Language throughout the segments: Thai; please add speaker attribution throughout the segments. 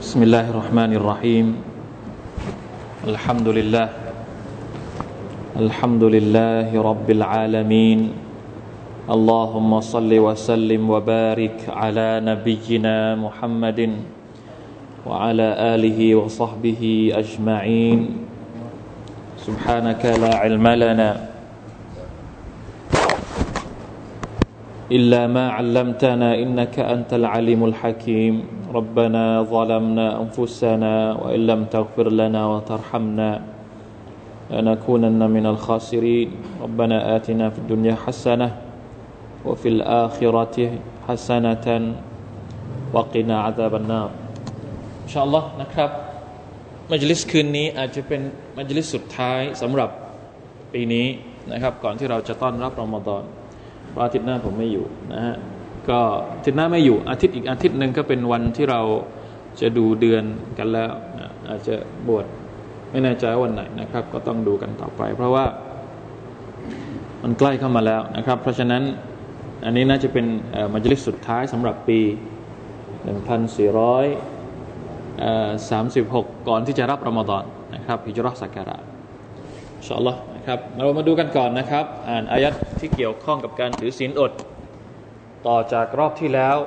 Speaker 1: بسم الله الرحمن الرحيم. الحمد لله. الحمد لله رب العالمين. اللهم صل وسلم وبارك على نبينا محمد وعلى آله وصحبه أجمعين. سبحانك لا علم لنا إلا ما علمتنا إنك أنت العليم الحكيم ربنا ظلمنا أنفسنا وإن لم تغفر لنا وترحمنا لنكونن من الخاسرين ربنا آتنا في الدنيا حسنة وفي الآخرة حسنة وقنا عذاب النار إن شاء الله นะครับมัจลิสคืนนี้อาจจะเป็นมัจลิสสุดท้ายสำหรับปีนี้นะครับก่อนที่เราจะต้อนรับรอมฎอน เพราะอาทิตย์หน้าผมไม่อยู่นะฮะก็อาทิตย์หน้าไม่อยู่อาทิตย์อีกอาทิตย์หนึ่งก็เป็นวันที่เราจะดูเดือนกันแล้วนะอาจจะบวชไม่แน่ใจวันไหนนะครับ ก็ต้องดูกันต่อไป เพราะว่ามันใกล้เข้ามาแล้วนะครับ เพราะฉะนั้นอันนี้น่าจะเป็นมัจลิสสุดท้ายสำหรับปี 1436 ก่อนที่จะรับรอมฎอนนะครับฮิจรัสักการะอินชาอัลลอฮ์ ครับเรามาดูกันก่อนนะครับ อ่านอายัดที่เกี่ยวข้องกับการถือศีลอด ต่อจากรอบที่แล้ว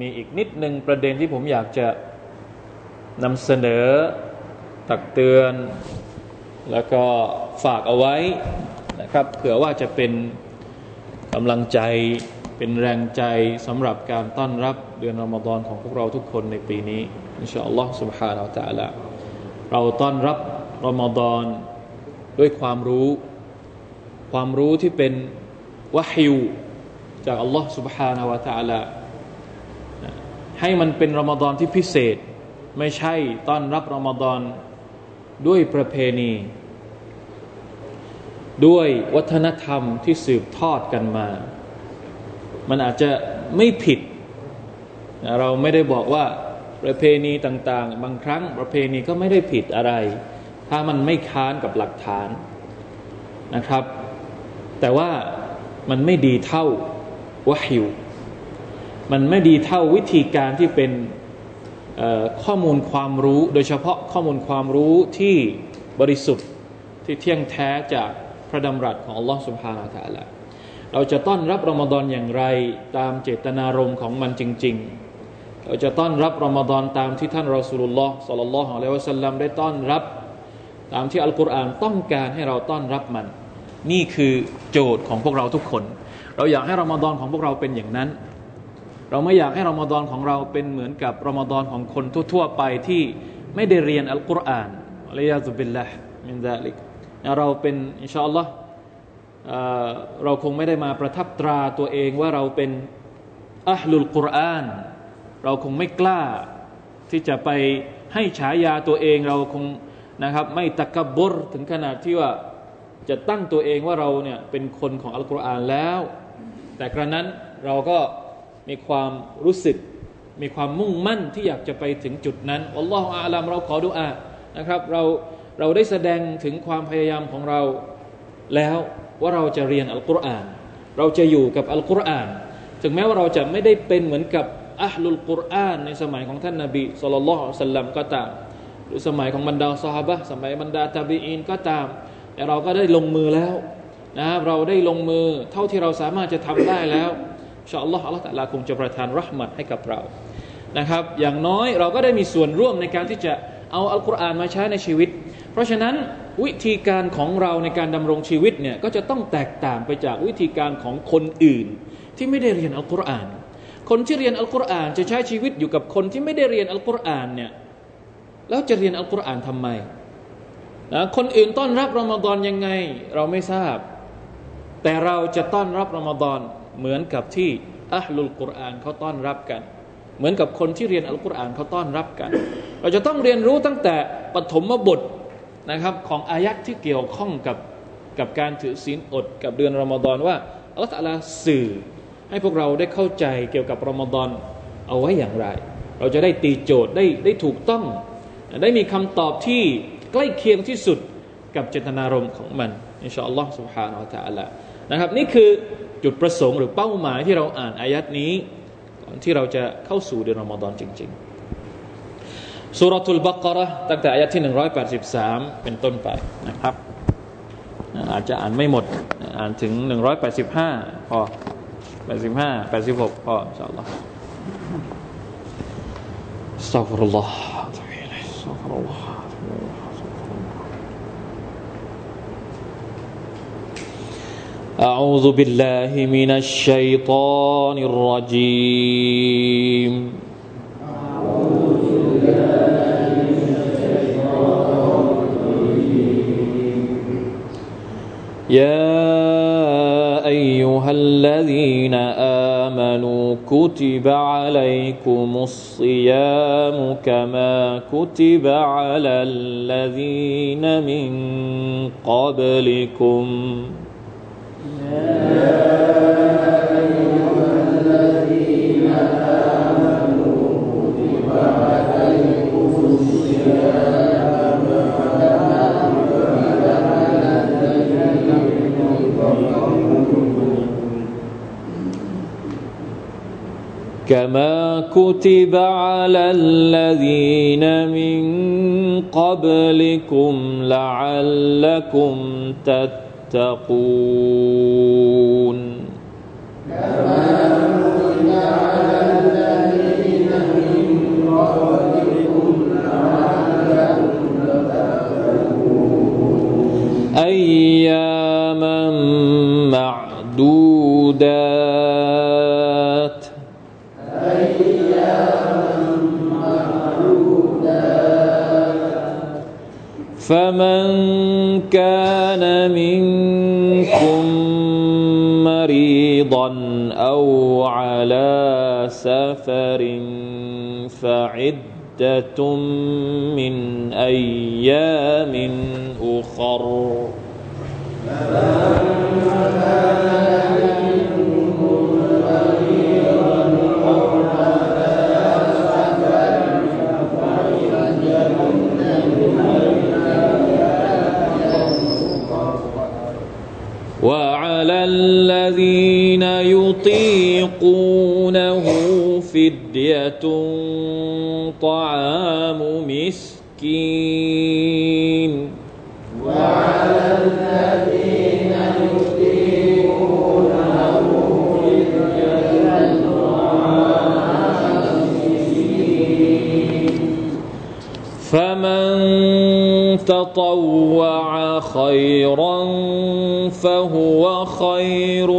Speaker 1: มีอีกนิดหนึ่งประเด็นที่ผมอยากจะนำเสนอตักเตือน แล้วก็ฝากเอาไว้นะครับเผื่อว่าจะเป็นกำลังใจเป็นแรงใจสำหรับการต้อนรับเดือนรอมฎอนของพวกเราทุกคนในปีนี้อินชาอัลลอฮ์ سبحانه และ تعالى เราต้อนรับรอมฎอน ด้วยความรู้ความรู้ที่เป็นวะฮิวจากอัลลอฮ์ سبحانه และ تعالى ให้มันเป็นรอมฎอนที่พิเศษ ไม่ใช่ต้อนรับรอมฎอนด้วยประเพณี ด้วยวัฒนธรรมที่สืบทอดกันมา มันอาจจะไม่ผิด เราไม่ได้บอกว่าประเพณีต่าง ๆ บางครั้งประเพณีก็ไม่ได้ผิดอะไร ถ้ามันไม่ค้านกับหลักฐานนะครับ แต่ว่ามันไม่ดีเท่าวะฮิว มันไม่ดีเท่าวิธีการที่เป็นข้อมูลความรู้ โดยเฉพาะข้อมูลความรู้ที่บริสุทธิ์ที่เที่ยงแท้จากพระดำรัสของอัลลอฮ์สุบฮานาะละเราจะต้อนรับรอมฎอนอย่างไรตามเจตนารมณ์ของมันจริง ๆ เราจะต้อนรับรอมฎอนตามที่ท่านรอสูลุลลอฮ์สัลลัลลอฮุอะลัยวะสัลลัมได้ต้อนรับ ตามที่อัลกุรอานต้องการให้เราต้อนรับมัน นี่คือโจทย์ของพวกเราทุกคน เราอยากให้รอมฎอนของพวกเราเป็นอย่างนั้น เราไม่อยากให้รอมฎอนของเราเป็นเหมือนกับรอมฎอนของคนทั่วๆไปที่ไม่ได้เรียนอัลกุรอานอะลัยยาซุบิลละมินซาลิกเราเป็นอินชาอัลลอฮ์เราคงไม่ได้มาประทับตราตัวเองว่าเราเป็นอัลลุลกุรอานเราคงไม่กล้าที่จะไปให้ฉายาตัวเองเราคง นะครับ ไม่ตะกบรถึงขนาดที่ว่าจะตั้งตัวเองว่าเราเนี่ยเป็นคนของอัลกุรอานแล้ว แต่กระนั้นเราก็มีความรู้สึก มีความมุ่งมั่นที่อยากจะไปถึงจุดนั้นอัลลอฮฺอาลัมเราขอดุอานะครับเราเราได้แสดงถึงความพยายามของเราแล้วว่าเราจะเรียนอัลกุรอาน เราจะอยู่กับอัลกุรอาน ถึงแม้ว่าเราจะไม่ได้เป็นเหมือนกับอัลลุลกุรอานในสมัยของท่านนาบีสุลต่านละสัลลัมก็ตาม หรือสมัยของบรรดาสฮาบะสมัยบรรดาตาบีอินก็ตาม แต่เราก็ได้ลงมือแล้วนะครับเราได้ลงมือเท่าที่เราสามารถจะทำได้แล้วชาอัลลอฮ์อัลลอฮ์ตะลาคงจะประทานรหมัดให้กับเรานะครับ อย่างน้อยเราก็ได้มีส่วนร่วมในการที่จะเอาอัลกุรอานมาใช้ในชีวิต เพราะฉะนั้นวิธีการของเราในการดำรงชีวิตเนี่ยก็จะต้องแตกต่างไปจากวิธีการของคนอื่น ที่ไม่ได้เรียนอัลกุรอาน คนที่เรียนอัลกุรอานจะใช้ชีวิตอยู่กับคนที่ไม่ได้เรียนอัลกุรอานเนี่ย แล้วจะเรียนอัลกุรอานทำไมนะคนอื่นต้อนรับรอมฎอนยังไง เราไม่ทราบ แต่เราจะต้อนรับรอมฎอนเหมือนกับที่อัลลุลกุรอานเขาต้อนรับกัน เหมือนกับคนที่เรียนอัลกุรอานเขาต้อนรับกัน เราจะต้องเรียนรู้ตั้งแต่ปฐมบทนะครับของอายัดที่เกี่ยวข้องกับกับการถือศีลอดกับเดือนรอมฎอนว่าอัลลอฮฺสื่อ ให้พวกเราได้เข้าใจเกี่ยวกับรอมฎอนเอาไว้อย่างไร เราจะได้ตีโจทย์ได้ได้ถูกต้อง ได้มีคำตอบที่ใกล้เคียงที่สุดกับเจตนารมณ์ของมันอินชาอัลลอฮฺ سبحانه และ تعالى นะครับนี่คือจุดประสงค์หรือเป้าหมายที่เราอ่านอายัดนี้ก่อนที่เราจะเข้าสู่เดือนรอมฎอนจริง ๆ สุรทูลบักระตั้งแต่อายะที่183 เป็นต้นไปนะครับ อาจจะอ่านไม่หมด อ่านถึง 185 พอ 85 86 พออินชาอัลลอฮ์ استغفر الله. أعوذ بالله من الشيطان الرجيم. يا أيها الذين آمنوا كتب عليكم الصيام كما كتب على الذين من قبلكم. كما كتب على الذين من قبلكم لعلكم تتقون فعدة من أيام أخر. وعلى الذين يطيقونه فدية طعام مسكين. وعلى الذين يطيقونه فدية مسكين فمن تطوع خيرا فهو خير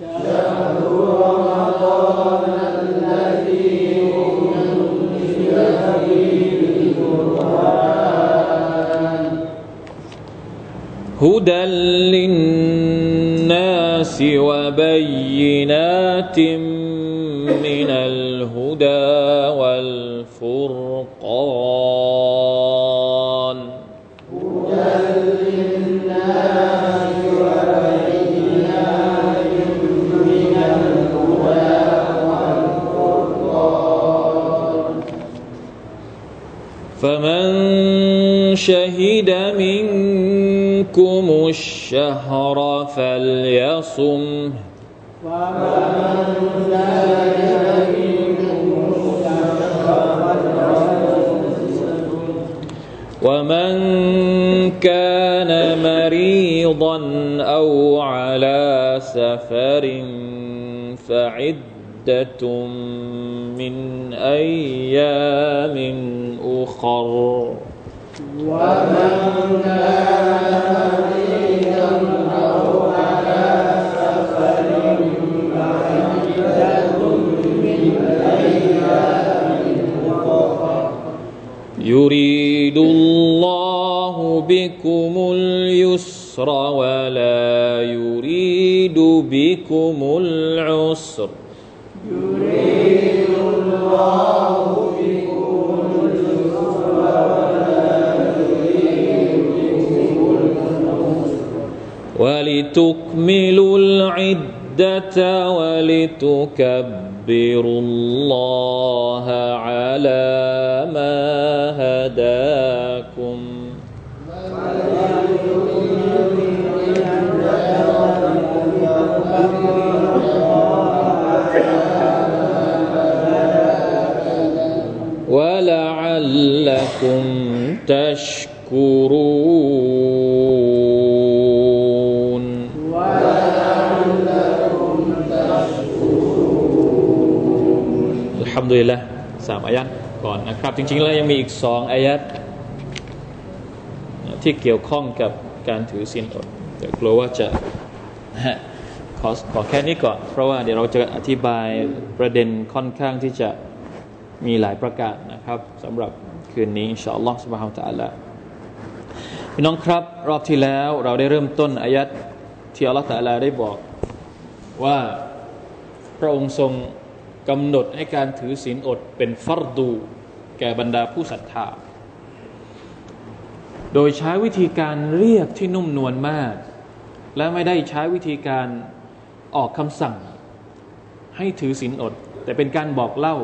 Speaker 1: شهر رمضان الذي أنزل فيه القرآن. هدى للناس وبينات من الهدى والفرقان. شهد منكم الشهر فليصمه ومن كان مريضا أو على سفر فعدة من أيام أخر. ومن كان مريضا أو سفر فعدة من أيام أخر يريد الله بكم اليسر ولا يريد بكم العسر. يريد الله ولتكملوا العدة ولتكبروا الله على ما هداكم. ولعلكم تشكرون. อายัดก่อนนะครับ จริงๆแล้วยังมีอีกสองอายัดที่เกี่ยวข้องกับการถือศีลอดแต่กลัวว่าจะขอขอแค่นี้ก่อน เพราะว่าเดี๋ยวเราจะอธิบายประเด็นค่อนข้างที่จะมีหลายประการนะครับสำหรับคืนนี้อินชาอัลลอฮฺสุบฮานตะอัลละพี่น้องครับ รอบที่แล้วเราได้เริ่มต้นอายัดที่อัลลอฮฺตะอัลาได้บอกว่าพระองค์ทรง กำหนดให้การถือศีลอดเป็นฟัรดู แก่บรรดาผู้ศรัทธา โดยใช้วิธีการเรียกที่นุ่มนวลมาก และไม่ได้ใช้วิธีการออกคำสั่ง ให้ถือศีลอด แต่เป็นการบอกเล่า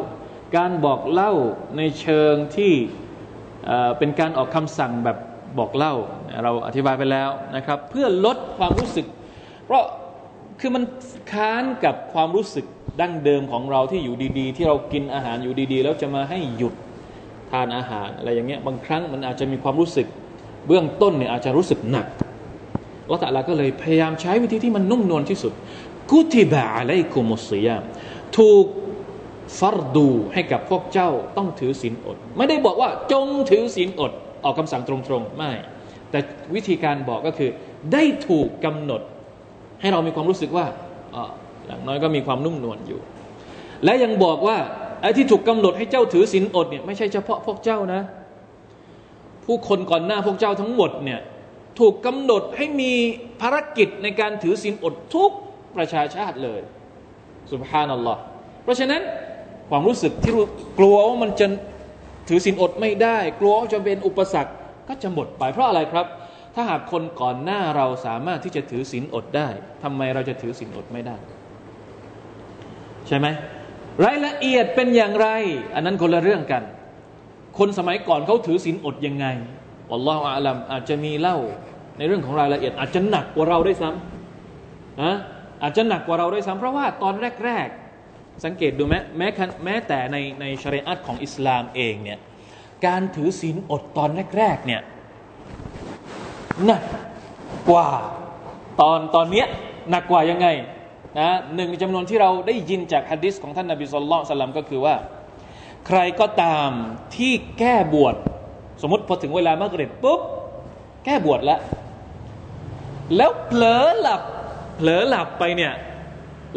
Speaker 1: การบอกเล่าในเชิงที่เป็นการออกคำสั่งแบบบอกเล่า เราอธิบายไปแล้วนะครับ เพื่อลดความรู้สึก เพราะคือมันค้านกับความรู้สึก ดั้งเดิมของเราที่อยู่ดีๆ ที่เรากินอาหารอยู่ดีๆ แล้วจะมาให้หยุดทานอาหารอะไรอย่างเงี้ยบางครั้งมันอาจจะมีความรู้สึก เบื้องต้นเนี่ยอาจจะรู้สึกหนักละต่ละก็เลยพยายามใช้วิธีที่มันนุ่มนวลที่สุดกุติบะอะไรคุมุสยามถูกฟัรดูให้กับพวกเจ้าต้องถือศีลอด ไม่ได้บอกว่าจงถือศีลอด ออกคำสั่งตรงๆ ไม่ แต่วิธีการบอกก็คือ ได้ถูกกำหนด ให้เรามีความรู้สึกว่า อย่างน้อยก็มีความนุ่มนวลอยู่ และยังบอกว่าไอ้ที่ถูกกำหนดให้เจ้าถือศีลอดเนี่ยไม่ใช่เฉพาะพวกเจ้านะ ผู้คนก่อนหน้าพวกเจ้าทั้งหมดเนี่ยถูกกำหนดให้มีภารกิจในการถือศีลอดทุกประชาชาติเลยสุบฮานัลลอฮ์เพราะฉะนั้นความรู้สึกที่กลัวว่ามันจะถือศีลอดไม่ได้ กลัวว่าจะเป็นอุปสรรคก็จะหมดไปเพราะอะไรครับ ถ้าหากคนก่อนหน้าเราสามารถที่จะถือศีลอดได้ทำไมเราจะถือศีลอดไม่ได้ ใช่ไหมรายละเอียดเป็นอย่างไร อันนั้นคนละเรื่องกัน คนสมัยก่อนเขาถือศีลอดยังไงอัลลอฮฺอาลัมอาจจะมีเล่าในเรื่องของรายละเอียด อาจจะหนักกว่าเราได้ซ้ำนะอาจจะหนักกว่าเราได้ซ้ำเพราะว่าตอนแรก ๆ สังเกตดูไหมแม้แม้แต่ในในชริอัตของอิสลามเองเนี่ยการถือศีลอดตอนแรก ๆ เนี่ยหนักกว่าตอนตอนเนี้ยหนักกว่ายังไง นะหนึ่งจำนวนที่เราได้ยินจากฮะดิษของท่านนาบีสุลต่านสลัมก็คือว่า ใครก็ตามที่แก้บวชสมมติพอถึงเวลามะกริบปุ๊บ แก้บวชแล้ว แล้วเผลอหลับเผลอหลับไปเนี่ย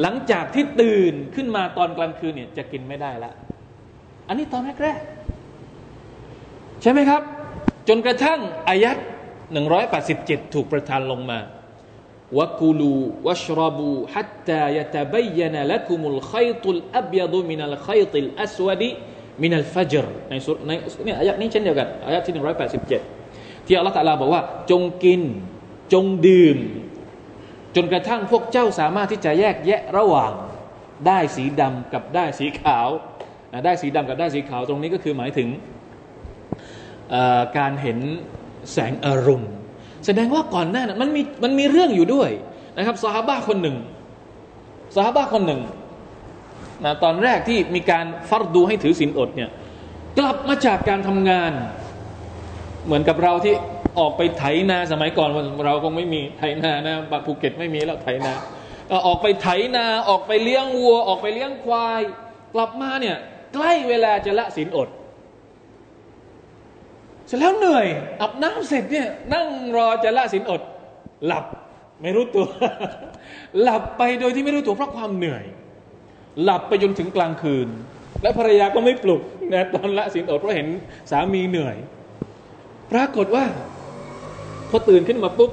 Speaker 1: หลังจากที่ตื่นขึ้นมาตอนกลางคืนเนี่ยจะกินไม่ได้ละอันนี้ตอนแรกๆใช่ไหมครับ จนกระทั่งอายัด187 ถูกประทานลงมา วกูลูวัชรบูฮัตตายตบยนละคุมุลขัยตุลอับยดุมินัลขัยตุลอัสวดีมินัลฟัจรในสุในเนี่ยอายะนี้เช่นเดียวกันอายะที่หนึ่งร้อยแปดสิบเจ็ดที่อัลลอฮฺตะลาบอกว่า จงกิน จงดื่ม จนกระทั่งพวกเจ้าสามารถที่จะแยกแยะระหว่างได้สีดำกับได้สีขาวได้สีดำกับได้สีขาวตรงนี้ก็คือหมายถึงการเห็นแสงอารมณ์ แสดงว่าก่อนหน้านั้นมันมีมันมีเรื่องอยู่ด้วยนะครับสหาบ้าคนหนึ่งสหาบ้าคนหนึ่งนะตอนแรกที่มีการฟัดดูให้ถือศีลอดเนี่ยกลับมาจากการทำงาน เหมือนกับเราที่ออกไปไถนาสมัยก่อนเราคงไม่มีไถนานะภูเก็ตไม่มีแล้วไถนาออกไปไถนาออกไปเลี้ยงวัว ออกไปเลี้ยงควาย กลับมาเนี่ยใกล้เวลาจะละศีลอด สร็จแล้วเหนื่อยอาบน้ำเสร็จเนี่ยนั่งรอจะละสินอด หลับไม่รู้ตัว หลับไปโดยที่ไม่รู้ตัวเพราะความเหนื่อย หลับไปจนถึงกลางคืน และภรรยาก็ไม่ปลุกนะตอนละสินอดเพราะเห็นสามีเหนื่อย ปรากฏว่าพอตื่นขึ้นมาปุ๊บ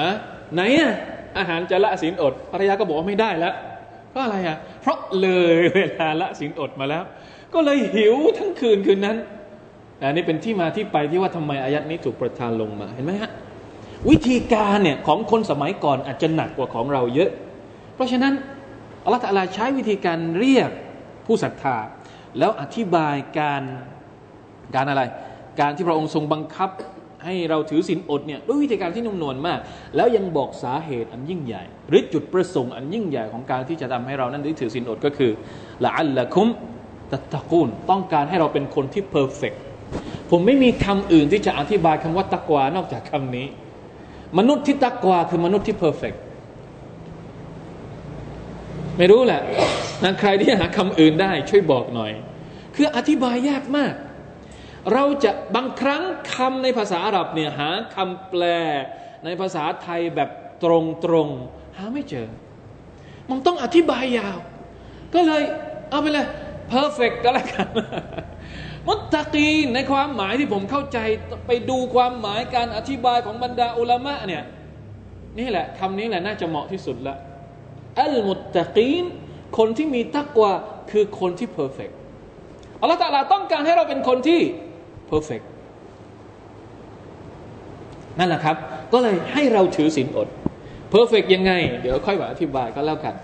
Speaker 1: อะไหนอะอาหารจะละศีลอด ภรรยาก็บอกว่าไม่ได้แล้วเพราะอะไรอะเพราะเลยเวลาละศีลอดมาแล้ว ก็เลยหิวทั้งคืนคืนนั้น อันนี้เป็นที่มาที่ไปที่ว่าทำไมอายัดนี้ถูกประทานลงมาเห็นไหมฮะวิธีการเนี่ยของคนสมัยก่อนอาจจะหนักกว่าของเราเยอะ เพราะฉะนั้นอัลลอฮฺใช้วิธีการเรียกผู้ศรัทธา แล้วอธิบายการการอะไร การที่พระองค์ทรงบังคับให้เราถือศีลอดเนี่ยด้วยวิธีการที่นุ่มนวลมาก แล้วยังบอกสาเหตุอันยิ่งใหญ่ หรือจุดประสงค์อันยิ่งใหญ่ของการที่จะทำให้เรานั้นได้ถือศีลอดก็คือلعلكم تتقونต้องการให้เราเป็นคนที่ perfect ผมไม่มีคำอื่นที่จะอธิบายคำว่าตักวานอกจากคำนี้ มนุษย์ที่ตักวาคือมนุษย์ที่ perfect ไม่รู้แหละนะใครที่หาคำอื่นได้ ช่วยบอกหน่อย คืออธิบายยากมาก เราจะบางครั้งคำในภาษาอาหรับเนี่ยหาคำแปล ในภาษาไทยแบบตรงๆหาไม่เจอ มันต้องอธิบายยาว ก็เลยเอาไปเลยเพอร์เฟกก็แล้วกัน มุตตะกีนในความหมายที่ผมเข้าใจไปดูความหมายการอธิบายของบรรดาอุลามะเนี่ยนี่แหละคำนี้แหละน่าจะเหมาะที่สุดละอัลมุตตะกีนคนที่มีตักวาคือคนที่ perfect อัลลอฮฺตาลาต้องการให้เราเป็นคนที่ perfect นั่นแหละครับ ก็เลยให้เราถือศีลอด perfect ยังไง เดี๋ยวค่อยมาอธิบายก็แล้วกัน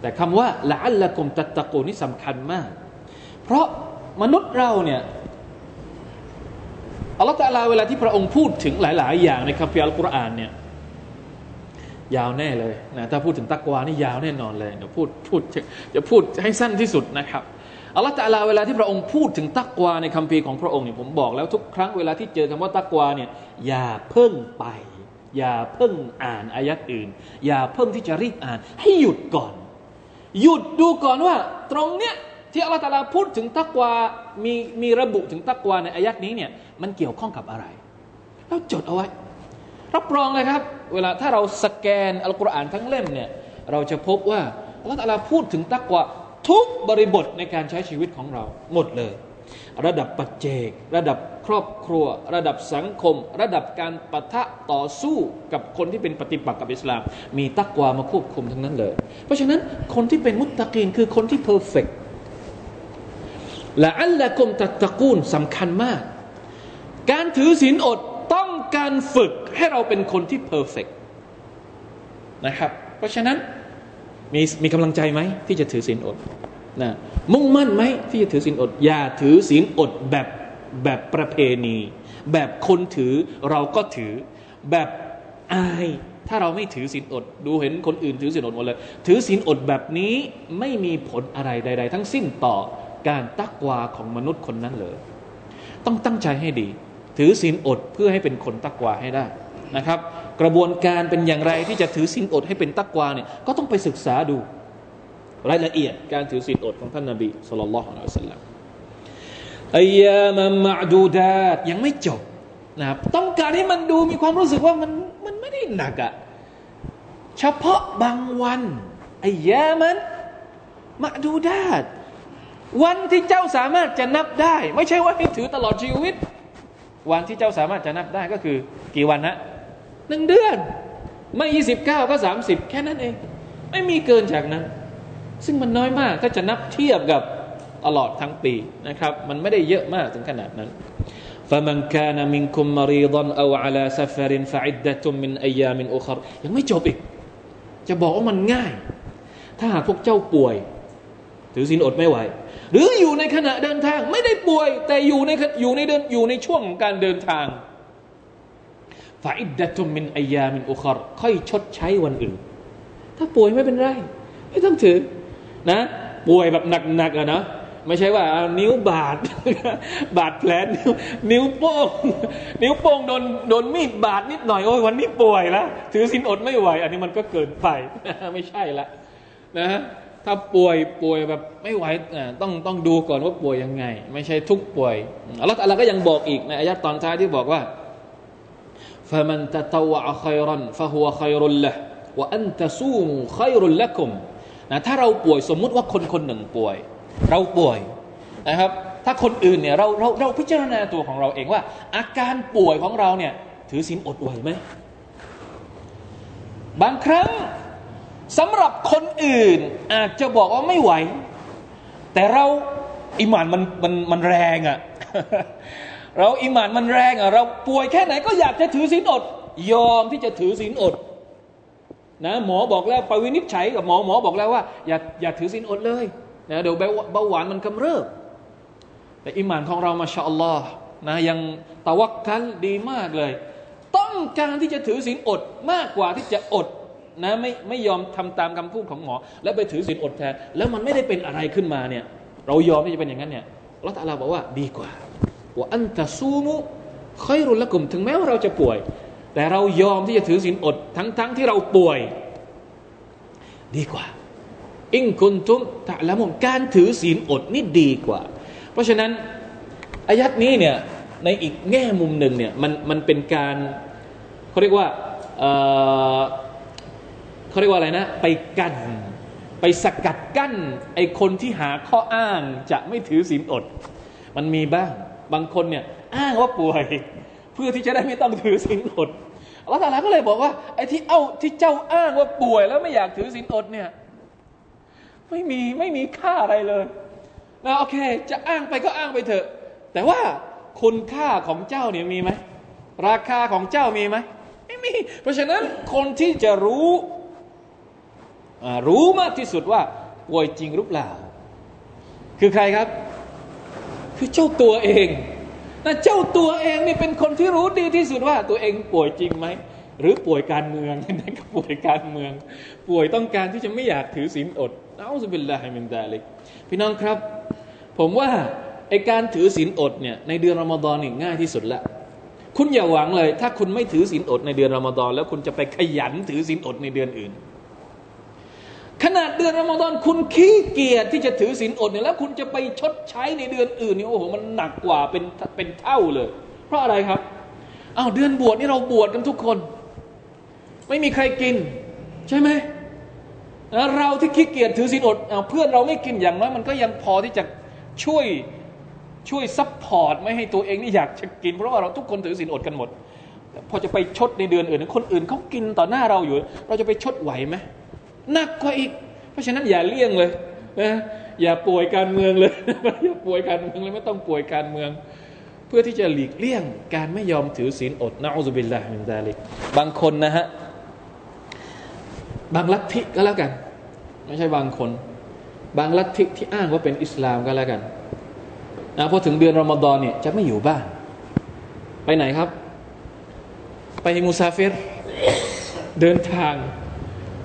Speaker 1: แต่คำว่าلعلكم تتقونนี่สำคัญมาก เพราะ มนุษย์เราเนี่ยอัลลอฮฺตาลาเวลาที่พระองค์พูดถึงหลาย ๆ อย่างในคัมภีร์อัลกุรอานเนี่ยยาวแน่เลยนะถ้าพูดถึงตักวานี่ยาวแน่นอนเลยเดี๋ยวพูดพูดจะพูดให้สั้นที่สุดนะครับอัลลอฮฺตาลาเวลาที่พระองค์พูดถึงตักวาในคัมภีร์ของพระองค์เนี่ยผมบอกแล้วทุกครั้งเวลาที่เจอคำว่าตักวาเนี่ยอย่าเพิ่งไป อย่าเพิ่งอ่านอายัดอื่น อย่าเพิ่งที่จะรีบอ่าน ให้หยุดก่อน หยุดดูก่อนว่าตรงเนี้ย ที่อัลลอฮฺตาลาพูดถึงตักวา มีมีระบุถึงตักวาในอายัดนี้เนี่ยมันเกี่ยวข้องกับอะไรแล้วจดเอาไว้ รับรองเลยครับ เวลาถ้าเราสแกนอัลกุรอานทั้งเล่มเนี่ยเราจะพบว่าอัลลอฮฺพูดถึงตักวาทุกบริบทในการใช้ชีวิตของเราหมดเลย ระดับปัจเจก ระดับครอบครัว ระดับสังคม ระดับการปะทะต่อสู้กับคนที่เป็นปฏิปักษ์กับอิสลาม มีตักวามาควบคุมทั้งนั้นเลย เพราะฉะนั้นคนที่เป็นมุตตะกีนคือคนที่เพอร์เฟกต์ ละอัลละกุมตัตตะกูลสำคัญมาก การถือศีลอดต้องการฝึกให้เราเป็นคนที่เพอร์เฟกนะครับ เพราะฉะนั้นมีมีกำลังใจไหมที่จะถือศีลอดนะมุ่งมั่นไหมที่จะถือศีลอด อย่าถือศีลอดแบบแบบประเพณี แบบคนถือเราก็ถือแบบอาย ถ้าเราไม่ถือศีลอด ดูเห็นคนอื่นถือศีลอดหมดเลย ถือศีลอดแบบนี้ไม่มีผลอะไรใด ๆ ทั้งสิ้นต่อ การตักวาของมนุษย์คนนั้นเลยต้องตั้งใจให้ดี ถือศีลอดเพื่อให้เป็นคนตักวาให้ได้นะครับ กระบวนการเป็นอย่างไรที่จะถือศีลอดให้เป็นตักวาเนี่ยก็ต้องไปศึกษาดู รายละเอียดการถือศีลอดของท่านนาบีสุลต่านละฮ์อัลสลัมอายามัมมาดูดาตยังไม่จบนะครับต้องการให้มันดูมีความรู้สึกว่ามันมันไม่ได้หนักอะเฉพาะบางวันอายามันมาดูดาต วันที่เจ้าสามารถจะนับได้ ไม่ใช่ว่าให้ถือตลอดชีวิตวันที่เจ้าสามารถจะนับได้ก็คือกี่วันนะหนึ่งเดือน ไม่ยี่สิบเก้าก็สามสิบแค่นั้นเอง ไม่มีเกินจากนั้น ซึ่งมันน้อยมากถ้าจะนับเทียบกับตลอดทั้งปีนะครับ มันไม่ได้เยอะมากถึงขนาดนั้น فمن كان منكم مريضا أو على سفر فعدة من أيام أخر ยังไม่จบอีก จะบอกว่ามันง่าย ถ้าหากพวกเจ้าป่วย ถือศีลอดไม่ไหว หรืออยู่ในขณะเดินทาง ไม่ได้ป่วย แต่อยู่ในอยู่ในเดินอยู่ในช่วงของการเดินทางฟาอิดดะตุมินอายามินอุครค่อยชดใช้วันอื่น ถ้าป่วยไม่เป็นไร ไม่ต้องถือนะ ป่วยแบบหนักๆอะนะไม่ใช่ว่านิ้วบาด บาดแผลนิ้วนิ้วโป้ง นิ้วโป้งโดนโดนมีดบาดนิดหน่อยโอ้ยวันนี้ป่วยแล้วถือสินอดไม่ไหว อันนี้มันก็เกินไป ไม่ใช่ละนะ ถ้าป่วยป่วยแบบไม่ไหวต้องต้องดูก่อนว่าป่วยยังไง ไม่ใช่ทุกป่วยอัลลอฮฺก็ยังบอกอีกในอายะตอนท้ายที่บอกว่า فمن تطوع خيرا فهو خير له وأن تصوموا خير لكم นะถ้าเราป่วยสมมุติว่าคนคนหนึ่งป่วย เราป่วยนะครับ ถ้าคนอื่นเนี่ยเราเราเราพิจารณาตัวของเราเองว่า อาการป่วยของเราเนี่ย ถือศีลอดไหวไหมบางครั้ง สำหรับคนอื่นอาจจะบอกว่าไม่ไหว แต่เราอิมานมันมันมันแรงอะ่ะเราอิมานมันแรงอะ่ะเราป่วยแค่ไหนก็อยากจะถือศีลอด ยอมที่จะถือศีลอดนะหมอบอกแล้วไปวินิจฉัยกับหมอหมอบอกแล้วว่าอย่าอย่าถือศีลอดเลยนะเดี๋ยวเบาหวานมันกำเริบแต่อิมานของเรามาชาอัลลอฮ์นะยังตะวักกันดีมากเลย ต้องการที่จะถือศีลอดมากกว่าที่จะอด นะไม่ไม่ยอมทำตามคำพูดของหมอ แล้วไปถือศีลอดแทน แล้วมันไม่ได้เป็นอะไรขึ้นมาเนี่ย เรายอมที่จะเป็นอย่างนั้นเนี่ยละตาลาบอกว่าดีกว่าว่าอันตะซูมุค่อยรุนละกลุ่มถึงแม้ว่าเราจะป่วย แต่เรายอมที่จะถือศีลอดทั้งๆทที่เราป่วย ดีกว่า อิงคุนทุมตะละมุมการถือศีลอดนี่ดีกว่า เพราะฉะนั้นอายัดนี้เนี่ยในอีกแง่มุมหนึ่งเนี่ยมันมันเป็นการเขาเรียกว่า เขาเรียกว่าอะไรนะ ไปกันไปสกัดกั้นไอคนที่หาข้ออ้างจะไม่ถือศีลอด มันมีบ้าง บางคนเนี่ยอ้างว่าป่วย เพื่อที่จะได้ไม่ต้องถือศีลอดอัลลอฮฺก็เลยบอกว่าไอ้ที่เอาที่เจ้าอ้างว่าป่วยแล้วไม่อยากถือศีลอดเนี่ยไม่มีไม่มีค่าอะไรเลยแล้วโอเค จะอ้างไปก็อ้างไปเถอะ แต่ว่าคุณค่าของเจ้าเนี่ยมีไหมราคาของเจ้ามีไหมไม่มี เพราะฉะนั้นคนที่จะรู้ รู้มากที่สุดว่าป่วยจริงหรือเปล่า คือใครครับ คือเจ้าตัวเองนะเจ้าตัวเองนี่เป็นคนที่รู้ดีที่สุดว่าตัวเองป่วยจริงไหมหรือป่วยการเมืองนั่นก็ป่วยการเมือง ป่วยต้องการที่จะไม่อยากถือศีลอดเอาสุบิลลาฮิมินดาลิกพี่น้องครับ ผมว่าไอการถือศีลอดเนี่ยในเดือนรอมฎอนนี่ง่ายที่สุดละคุณอย่าหวังเลย ถ้าคุณไม่ถือศีลอดในเดือนรอมฎอนแล้วคุณจะไปขยันถือศีลอดในเดือนอื่น ขนาดเดือนรอมฎอนคุณขี้เกียจที่จะถือศีลอดเนี่ยแล้ว คุณจะไปชดใช้ในเดือนอื่นนี่โอ้โหมันหนักกว่าเป็นเป็นเท่าเลย เพราะอะไรครับอ้าวเดือนบวชนี่เราบวชกันทุกคน ไม่มีใครกิน ใช่ไหมเราที่ขี้เกียจถือศีลอดเพื่อนเราไม่กินอย่างน้อยมันก็ยังพอที่จะช่วยช่วย support ไม่ให้ตัวเองนี่อยากจะกิน เพราะว่าเราทุกคนถือศีลอดกันหมด พอจะไปชดในเดือนอื่น คนอื่นเขากินต่อหน้าเราอยู่ เราจะไปชดไหวไหม หนักกว่าอีก เพราะฉะนั้นอย่าเลี่ยงเลยนะอย่าป่วยการเมืองเลย อย่าป่วยการเมืองเลยไม่ต้องป่วยการเมือง เพื่อที่จะหลีกเลี่ยง การไม่ยอมถือศีลอดنعوذ بالله من ذلكบางคนนะฮะบางลัทธิก็แล้วกัน ไม่ใช่บางคน บางลัทธิที่อ้างว่าเป็นอิสลามก็แล้วกันนะพอถึงเดือนรอมฎอนเนี่ยจะไม่อยู่บ้าน ไปไหนครับ ไปมุซาฟิรเดินทาง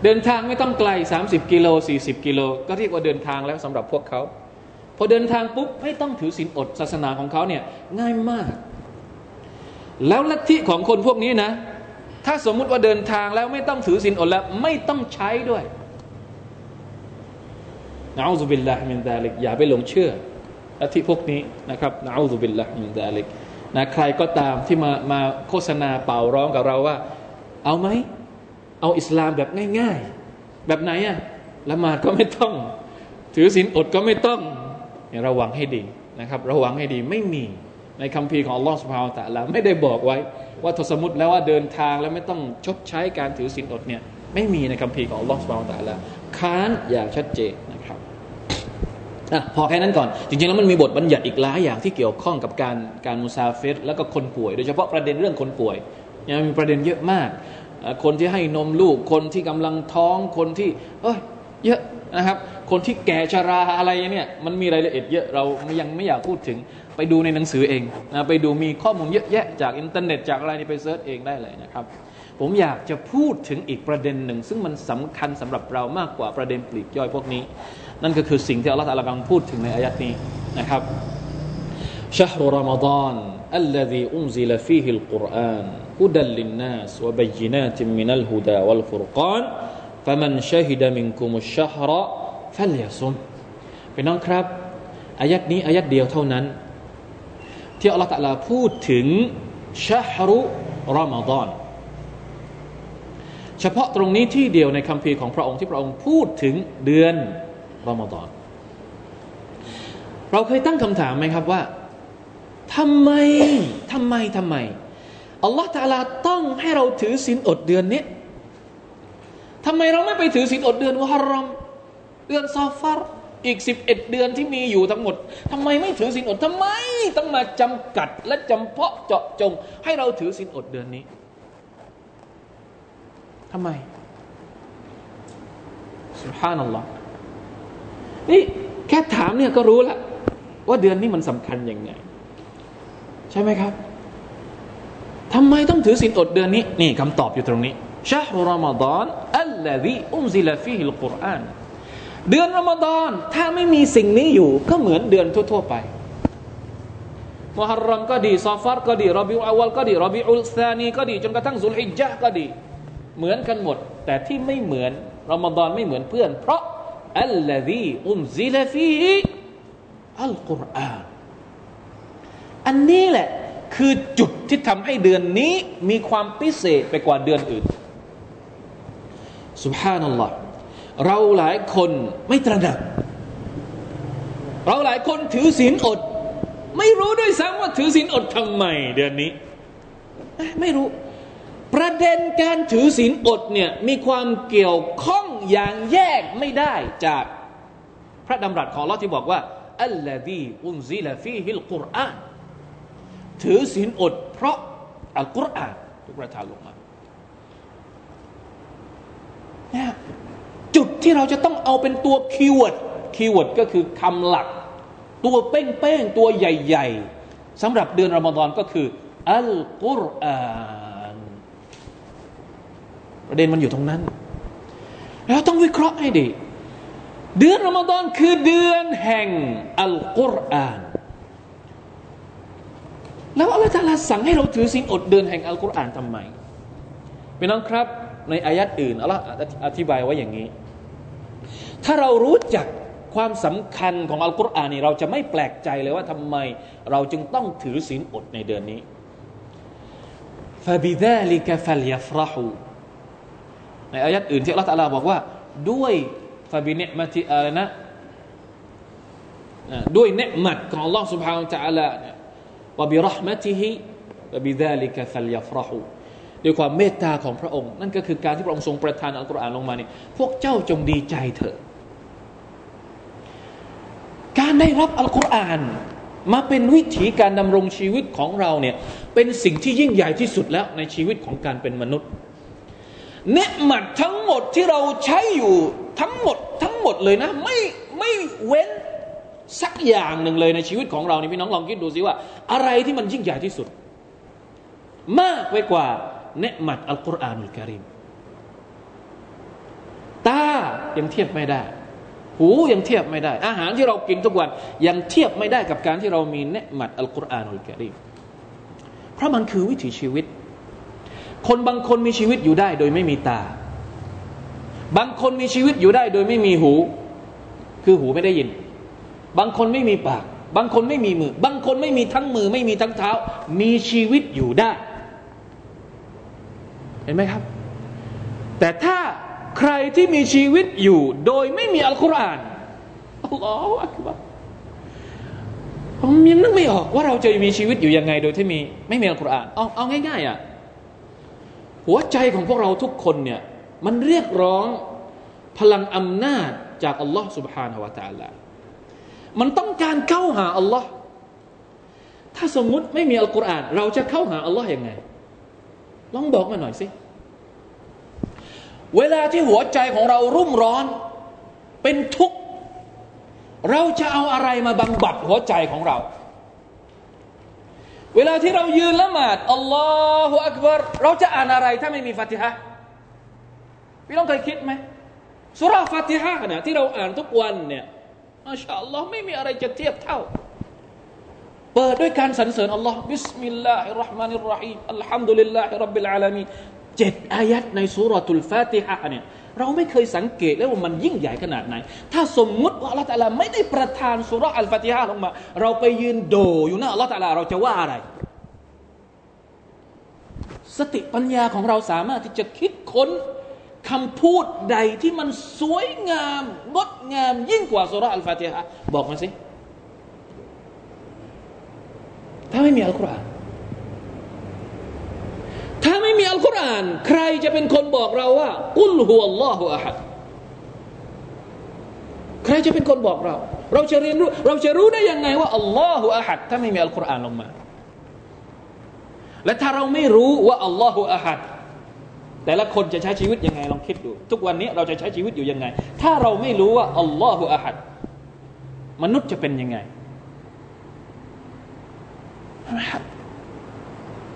Speaker 1: เดินทางไม่ต้องไกล 30 กิโล 40 กิโล ก็เรียกว่าเดินทางแล้วสำหรับพวกเขาพอเดินทางปุ๊บไม่ต้องถือศีลอดศาสนาของเขาเนี่ยง่ายมาก แล้วลัทธิของคนพวกนี้นะ ถ้าสมมุติว่าเดินทางแล้วไม่ต้องถือศีลอดแล้วไม่ต้องใช้ด้วยنعوذ بالله من ذلكอย่าไปหลงเชื่อลัทธิพวกนี้นะครับنعوذ بالله من ذلكนะใครก็ตามที่มามาโฆษณาเป่าร้องกับเราว่า เอาไหม เอาอิสลามแบบง่าย ๆ แบบไหนอะละหมาดก็ไม่ต้อง ถือศีลอดก็ไม่ต้องระวังให้ดีนะครับ ระวังให้ดีไม่มีในคัมภีร์ของอัลลอฮฺสุบฮาวตะละไม่ได้บอกไว้ ว่าทศมุติแล้วว่าเดินทางแล้วไม่ต้องชดใช้การถือศีลอดเนี่ยไม่มีในคัมภีร์ของอัลลอฮฺสุบฮาวตะละค้านอย่างชัดเจนนะครับอพอแค่นั้นก่อน จริงๆ แล้วมันมีบทบัญญัติอีกหลายอย่างที่เกี่ยวข้องกับการการมุซาฟิรแล้วก็คนป่วย โดยเฉพาะประเด็นเรื่องคนป่วยยังมีประเด็นเยอะมาก คนที่ให้นมลูก คนที่กำลังท้อง คนที่เอ้ยเยอะนะครับ คนที่แก่ชราอะไรเนี่ย มันมีรายละเอียดเยอะ เรายังไม่อยากพูดถึง ไปดูในหนังสือเองนะไปดูมีข้อมูลเยอะแยะจากอินเทอร์เน็ตจากอะไรนี่ไป search เองได้เลยนะครับ ผมอยากจะพูดถึงอีกประเด็นหนึ่ง ซึ่งมันสำคัญสำหรับเรามากกว่าประเด็นปลีกย่อยพวกนี้ นั่นก็คือสิ่งที่อัลลอฮฺตะลากำลังพูดถึงในอายัดนี้นะครับช ฮุดัลลินนัสวะบัยนาติมินัลฮุดาวัลฟุรกานฟะมันชะฮิดะมินกุมุชชะฮระฟัลยาซุมพี่น้องครับอายัดนี้อายัดเดียวเท่านั้น ที่อัลลอฮฺพูดถึงชะฮรุรอมฎอนเฉพาะตรงนี้ที่เดียวในคำพีของพระองค์ที่พระองค์พูดถึงเดือนรอมฎอนเราเคยตั้งคำถามไหมครับว่าทำไมทำไมทำไม อัลลอฮฺตาลาต้องให้เราถือศีลอดเดือนนี้ทำไมเราไม่ไปถือศีลอดเดือนวะฮารอมเดือนซอฟาร์อีกสิบเอ็ดเดือนที่มีอยู่ทั้งหมดทำไมไม่ถือศีลอดทำไมต้องมาจำกัดและจำเพาะเจาะจง ให้เราถือศีลอดเดือนนี้ทำไมสุภานัลลอฮ์นี่แค่ถามเนี่ยก็รู้ล้วว่าเดือนนี้มันสำคัญยังไง ใช่ไหมครับ ทำไมต้องถือศีลอดเดือนนี้ นี่คำตอบอยู่ตรงนี้ชาฮรุรอมฎอนอัลลซีอุนซิลฟีฮิลกุรอานเดือนรอมฎอนถ้าไม่มีสิ่งนี้อยู่ก็เหมือนเดือนทั่ว ๆ ไปมุฮัรรอมก็ดีซอฟาร์ก็ดีรอบิอุอวัลก็ดีรอบิอุลซานีก็ดีจนกระทั่งซุลฮิจญะก็ดี เหมือนกันหมด แต่ที่ไม่เหมือนรอมฎอนไม่เหมือนเพื่อน เพราะالذي أنزل فيه القرآنอันนี้แหละ คือจุดที่ทำให้เดือนนี้มีความพิเศษไปกว่าเดือนอื่นسبحان اللهเราหลายคนไม่ตระหนัก เราหลายคนถือศีลอด ไม่รู้ด้วยซ้ำว่าถือศีลอดทำไมเดือนนี้ ไม่รู้ ประเด็นการถือศีลอดเนี่ยมีความเกี่ยวข้องอย่างแยกไม่ได้จากพระดำรัสของลอที่บอกว่าอัลลอฮีอุนซิลฟีฮิลกุรอาน ถือศีลอด เพราะอัลกุรอานทุกประทานลงมาเนี่ยจุดที่เราจะต้องเอาเป็นตัว keyword keyword ก็คือคำหลัก ตัวเป้งๆ ตัวใหญ่ๆสำหรับเดือนรอมฎอนก็คืออัลกุรอานประเด็นมันอยู่ตรงนั้นเราต้องวิเคราะห์ให้ดี เดือนรอมฎอนคือเดือนแห่งอัลกุรอาน แล้วอัลลอฮฺสั่งให้เราถือศีลอดเดือนแห่งอัลกุรอานทำไมพี่น้องครับ ในอายัดอื่นอัลลอฮฺอธิบายไว้อย่างนี้ ถ้าเรารู้จักความสำคัญของอัลกุรอานนี่เราจะไม่แปลกใจเลยว่าทำไม เราจึงต้องถือศีลอดในเดือนนี้ฟาบิดาลิกฟัลยฟรหูในอายัดอื่นที่อัลลอฮฺบอกว่า ด้วยฟาบิเนมติอะไรนะด้วยเนมัดของอัลลอฮฺสุบฮาวะตะลาเนี่ วบิรหมติฮิวบิดาลิกฟัลยฟรหูด้วยความเมตตาของพระองค์ นั่นก็คือการที่พระองค์ทรงประทานอัลกุรอานลงมาเนี่ยพวกเจ้าจงดีใจเถอะ การได้รับอัลกุรอานมาเป็นวิถีการดำรงชีวิตของเราเนี่ยเป็นสิ่งที่ยิ่งใหญ่ที่สุดแล้วในชีวิตของการเป็นมนุษย์เนืหมัดทั้งหมดที่เราใช้อยู่ทั้งหมดทั้งหมดเลยนะ ไม่ไม่เว้น สักอย่างหนึ่งเลยในชีวิตของเรานี่พี่น้องลองคิดดูสิว่า อะไรที่มันยิ่งใหญ่ที่สุด มากไปกว่าเนืมัดอัลกุรอานุลกิริมตายังเทียบไม่ได้ หูยังเทียบไม่ได้ อาหารที่เรากินทุกวันยังเทียบไม่ได้กับการที่เรามีเนืมัดอัลกุรอานุลกิริมเพราะมันคือวิถีชีวิต คนบางคนมีชีวิตอยู่ได้ โดยไม่มีตา บางคนมีชีวิตอยู่ได้ โดยไม่มีหู คือหูไม่ได้ยิน บางคนไม่มีปาก บางคนไม่มีมือ บางคนไม่มีทั้งมือ ไม่มีทั้งเท้า มีชีวิตอยู่ได้ห็นไหมครับ แต่ถ้าใครที่มีชีวิตอยู่ โดยไม่มีอัลกุรอานอัลลอฮฺอักบารผมยังนึกไม่ออกว่าเราจะมีชีวิตอยู่ยังไง โดยที่มีไม่มีอัลกุรอานเอาเอาง่ายๆอ่ะหัวใจของพวกเราทุกคนเนี่ยมันเรียกร้องพลังอำนาจจากอัลลอฮ์ سبحانه และ تعالى มันต้องการเข้าหาอัลลอฮ์ถ้าสมมุติไม่มีอัลกุรอาน เราจะเข้าหาอัลลอฮ์ยังไง ลองบอกมาหน่อยสิ เวลาที่หัวใจของเรารุ่มร้อน เป็นทุกข์ เราจะเอาอะไรมาบังบัดหัวใจของเรา เวลาที่เรายืนละหมาดالله أكبرเราจะอ่านอะไรถ้าไม่มีฟาติฮะพี่น้องเคยคิดไหมสุราฟาติฮะเนี่ยที่เราอ่านทุกวันเนี่ย ما شاء اللهไม่มีอะไรจะเทียบเท่า เปิดด้วยการสรรเสริญอัลลอฮ์بسم الله الرحمن الرحيم الحمد لله رب العالمينเจ็ดอายัตในสุเราะตุลฟาติฮะเนี่ยเราไม่เคยสังเกตเลยว่ามันยิ่งใหญ่ขนาดไหน ถ้าสมมุติว่าอัลลอฮฺตะลาไม่ได้ประทานสุเราะอัลฟาติฮะลงมา เราไปยืนโดอยู่หน้าอัลลอฮฺตะลาเราจะว่าอะไร สติปัญญาของเราสามารถที่จะคิดค้น คำพูดใดที่มันสวยงามงดงาม ยิ่งกว่าสุรอัลฟาติฮะบอกมาสิถ้าไม่มีอัลกุรอานถ้าไม่มีอัลกุรอาน ใครจะเป็นคนบอกเราว่า กุลฮุวัลลอฮุอะฮัดใครจะเป็นคนบอกเรา เราจะเรียนรู้ เราจะรู้ได้ยังไงว่าอัลลอฮฺอะฮัดถ้าไม่มีอัลกุรอานลงมา และถ้าเราไม่รู้ว่าอัลลอฮฺอะฮัด แต่ละคนจะใช้ชีวิตยังไงลองคิดดู ทุกวันนี้เราจะใช้ชีวิตอยู่ยังไง ถ้าเราไม่รู้ว่าอัลลอฮฺอะฮัดมนุษย์จะเป็นยังไง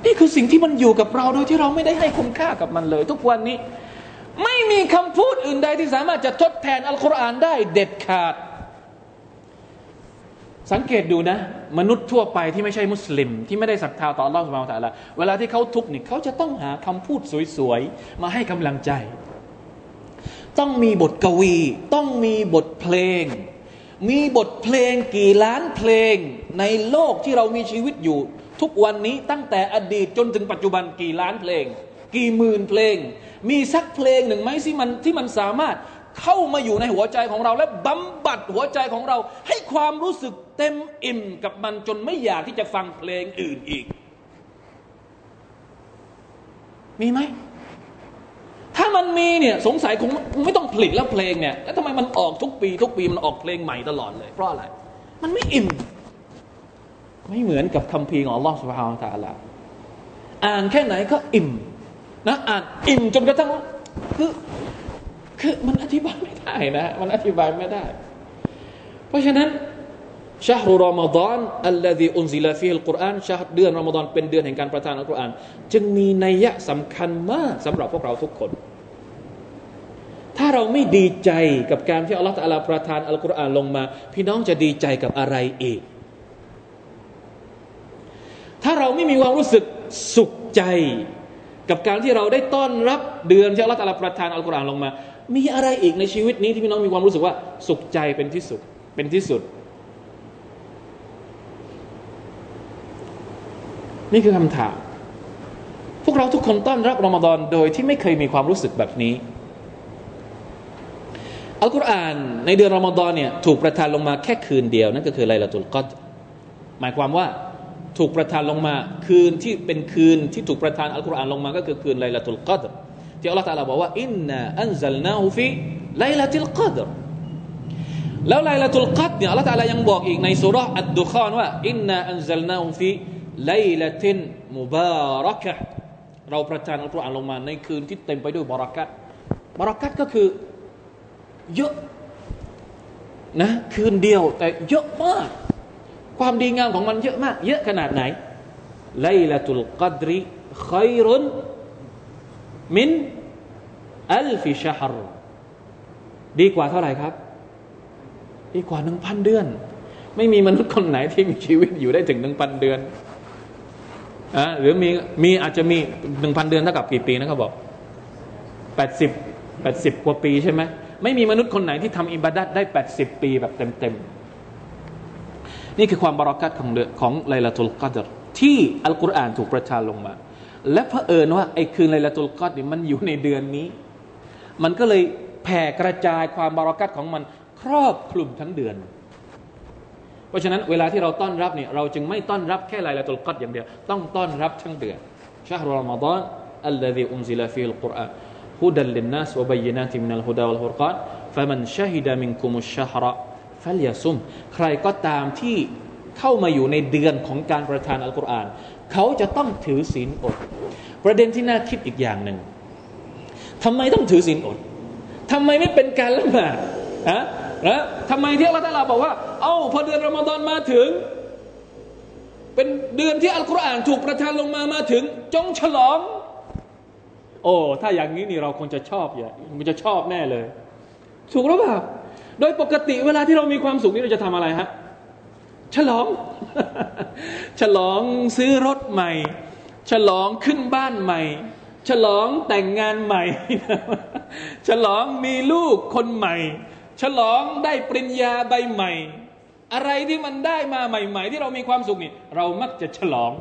Speaker 1: นี่คือสิ่งที่มันอยู่กับเราโดยที่เราไม่ได้ให้คุณค่ากับมันเลย ทุกวันนี้ ไม่มีคำพูดอื่นใดที่สามารถจะทดแทนอัลกุรอานได้เด็ดขาด สังเกตดูนะ มนุษย์ทั่วไปที่ไม่ใช่มุสลิม ที่ไม่ได้ศรัทธาต่ออัลลอฮฺสุบฮานตะละเวลาที่เขาทุกข์นี่เขาจะต้องหาคำพูดสวยๆ มาให้กำลังใจ ต้องมีบทกวี ต้องมีบทเพลง มีบทเพลงกี่ล้านเพลง ในโลกที่เรามีชีวิตอยู่ ทุกวันนี้ตั้งแต่อดีตจนถึงปัจจุบันกี่ล้านเพลง กี่หมื่นเพลง มีสักเพลงหนึ่งไหมที่มันที่มันสามารถเข้ามาอยู่ในหัวใจของเราและบำบัดหัวใจของเรา ให้ ความรู้สึกเต็มอิ่มกับมันจนไม่อยากที่จะฟังเพลงอื่นอีก มีไหม ถ้ามันมีเนี่ยสงสัยคงไม่ต้องผลิตแล้วเพลงเนี่ยแล้วทำไมมันออกทุกปี ทุกปีมันออกเพลงใหม่ตลอดเลย เพราะอะไร มันไม่อิ่ม ไม่เหมือนกับคัมภีร์ของอัลลอฮฺ سبحانه وتعالىอ่านแค่ไหนก็อิ่มนะอ่านอิ่มจนกระทั่งคือคือมันอธิบายไม่ได้นะ มันอธิบายไม่ได้ เพราะฉะนั้นشهر رمضان الذي أنزل فيه القرآنเดือนรอมฎอนเป็นเดือนแห่งการประทานอัลกุรอานจึงมีนัยยะสำคัญมากสำหรับพวกเราทุกคน ถ้าเราไม่ดีใจกับการที่อัลลอฮฺตาลาประทานอัลกุรอานลงมา พี่น้องจะดีใจกับอะไรอีก ถ้าเราไม่มีความรู้สึกสุขใจ กับการที่เราได้ต้อนรับเดือนที่อัลลอฮฺประทานอัลกุรอานลงมา มีอะไรอีกในชีวิตนี้ที่พี่น้องมีความรู้สึกว่าสุขใจเป็นที่สุด เป็นที่สุด นี่คือคำถาม พวกเราทุกคนต้อนรับรอมฎอนโดยที่ไม่เคยมีความรู้สึกแบบนี้อัลกุรอานในเดือนรอมฎอนเนี่ยถูกประทานลงมาแค่คืนเดียวนั่นก็คือไลลาตุลกัดหมายความว่าถูกประทานลงมาคืนที่เป็นคืนที่ถูกประทานอัลกุรอานลงมาก็คือคืนไลลาตุลกัดที่อัลลอฮฺตาลาบอกว่าإنا أنزلناه في ليلة القدر แล้วไลลาตุลกัดเนี่ยอัลลอฮฺตาลายังบอกอีกในสุราอัดดุคานว่าإنا أنزلناه في ليلة مباركةเราประทานอัลกุรอานลงมาในคืนที่เต็มไปด้วยบารักัตบารักัตก็คือเยอะนะคืนเดียวแต่เยอะมาก ความดีงามของมันเยอะมาก เยอะขนาดไหนไลลาตุลกัดริขัยรุนมินอัลฟิชฮรดีกว่าเท่าไหร่ครับ ดีกว่าหนึ่งพันเดือน ไม่มีมนุษย์คนไหนที่มีชีวิตอยู่ได้ถึงหนึ่งพันเดือนอะหรือมีมีอาจจะมีหนึ่งพันเดือนเท่ากับกี่ปีนะเขาบอกแปดสิบแปดสิบกว่าปีใช่ไหมไม่มีมนุษย์คนไหนที่ทำอิบาดัดได้แปดสิบปีแบบเต็มเต็มนี่คือความบารักัตของเดือนของไลลาตุลกัดรที่อัลกุรอานถูกประทานลงมา และเผอิญว่าไอ้คืนไลลาตุลกัดนี่มันอยู่ในเดือนนี้ มันก็เลยแผ่กระจายความบารักัตของมัน ครอบคลุมทั้งเดือน เพราะฉะนั้นเวลาที่เราต้อนรับเนี่ยเราจึงไม่ต้อนรับแค่ไลลาตุลกัดอย่างเดียว ต้องต้อนรับทั้งเดือนشهر رمضان الذي أنزل فيه القرآن هدى للناس وبينات من الهدى والفرقان فمن شهد منكم الشهر فليصمهใครก็ตามที่เข้ามาอยู่ในเดือนของการประทานอัลกุรอาน เขาจะต้องถือศีลอด ประเด็นที่น่าคิดอีกอย่างหนึ่งทำไมต้องถือศีลอดทำไมไม่เป็นการละหมาดฮะ นะทำไมที่อัลลอฮฺบอกว่า เอ้าพอเดือนรอมฎอนมาถึง เป็นเดือนที่อัลกุรอานถูกประทานลงมามาถึง จงฉลอง โอ้ถ้าอย่างนี้นี่เราคงจะชอบอย่ามันจะชอบแน่เลย ถูกหรือเปล่าโดยปกติเวลาที่เรามีความสุขนี่เราจะทำอะไรฮะฉลอง ฉลองซื้อรถใหม่ ฉลองขึ้นบ้านใหม่ ฉลองแต่งงานใหม่ ฉลองมีลูกคนใหม่ ฉลองได้ปริญญาใบใหม่ อะไรที่มันได้มาใหม่ ๆ ที่เรามีความสุขนี่เรามักจะฉลอง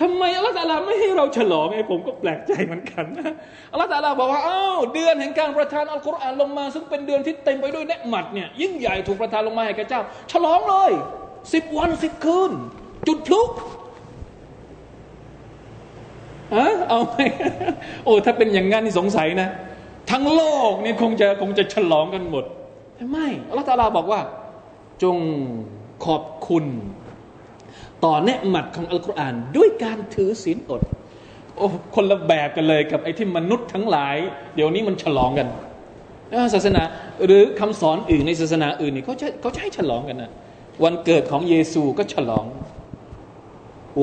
Speaker 1: ทำไมอัลลอฮฺตาลาไม่ให้เราฉลองไอ้ผมก็แปลกใจเหมือนกันนะอัลลอฮฺตาลาบอกว่าอ้าวเดือนแห่งการประทานอัลกุรอานลงมา ซึ่งเป็นเดือนที่เต็มไปด้วยเนืหมัดเนี่ยยิ่งใหญ่ถูกประทานลงมาให้แก่เจ้า ฉลองเลยสิบวันสิบคืน จุดพลุอะเอาไหมโอ้ถ้าเป็นอย่างงั้นนี่สงสัยนะ ทั้งโลกนี่คงจะคงจะฉลองกันหมดไม่อัลลอฮฺตาลาบอกว่า จงขอบคุณ ต่อเนืหมัดของอัลกุรอานด้วยการถือศีลอด โอ้คนละแบบกันเลยกับไอ้ที่มนุษย์ทั้งหลาย เดี๋ยวนี้มันฉลองกันศาสนาหรือคำสอนอื่นในศาสนาอื่นนี่เขาจะเขาจะให้ฉลองกันนะวันเกิดของเยซูก็ฉลอง